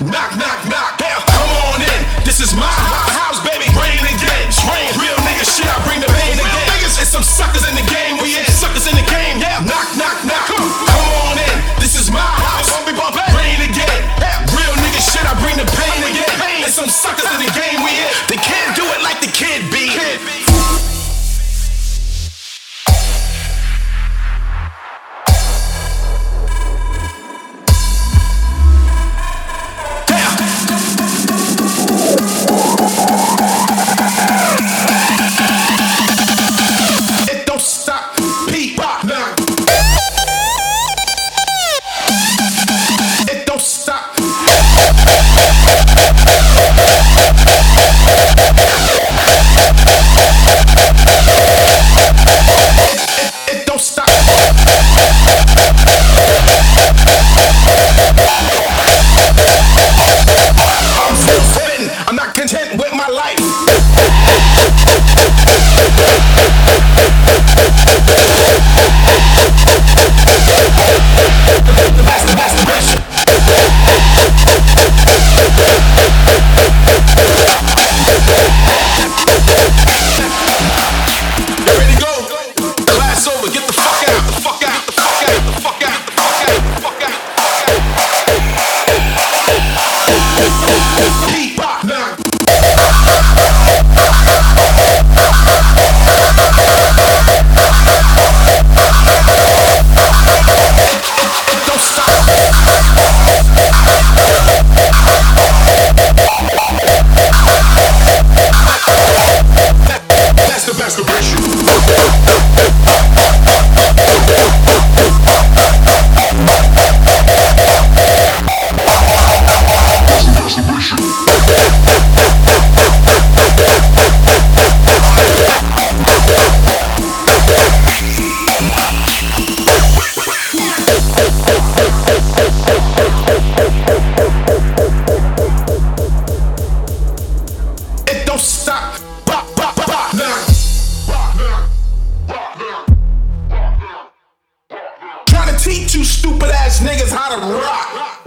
knock, knock. Oh, oh, oh, oh. teach you stupid ass niggas how to rock.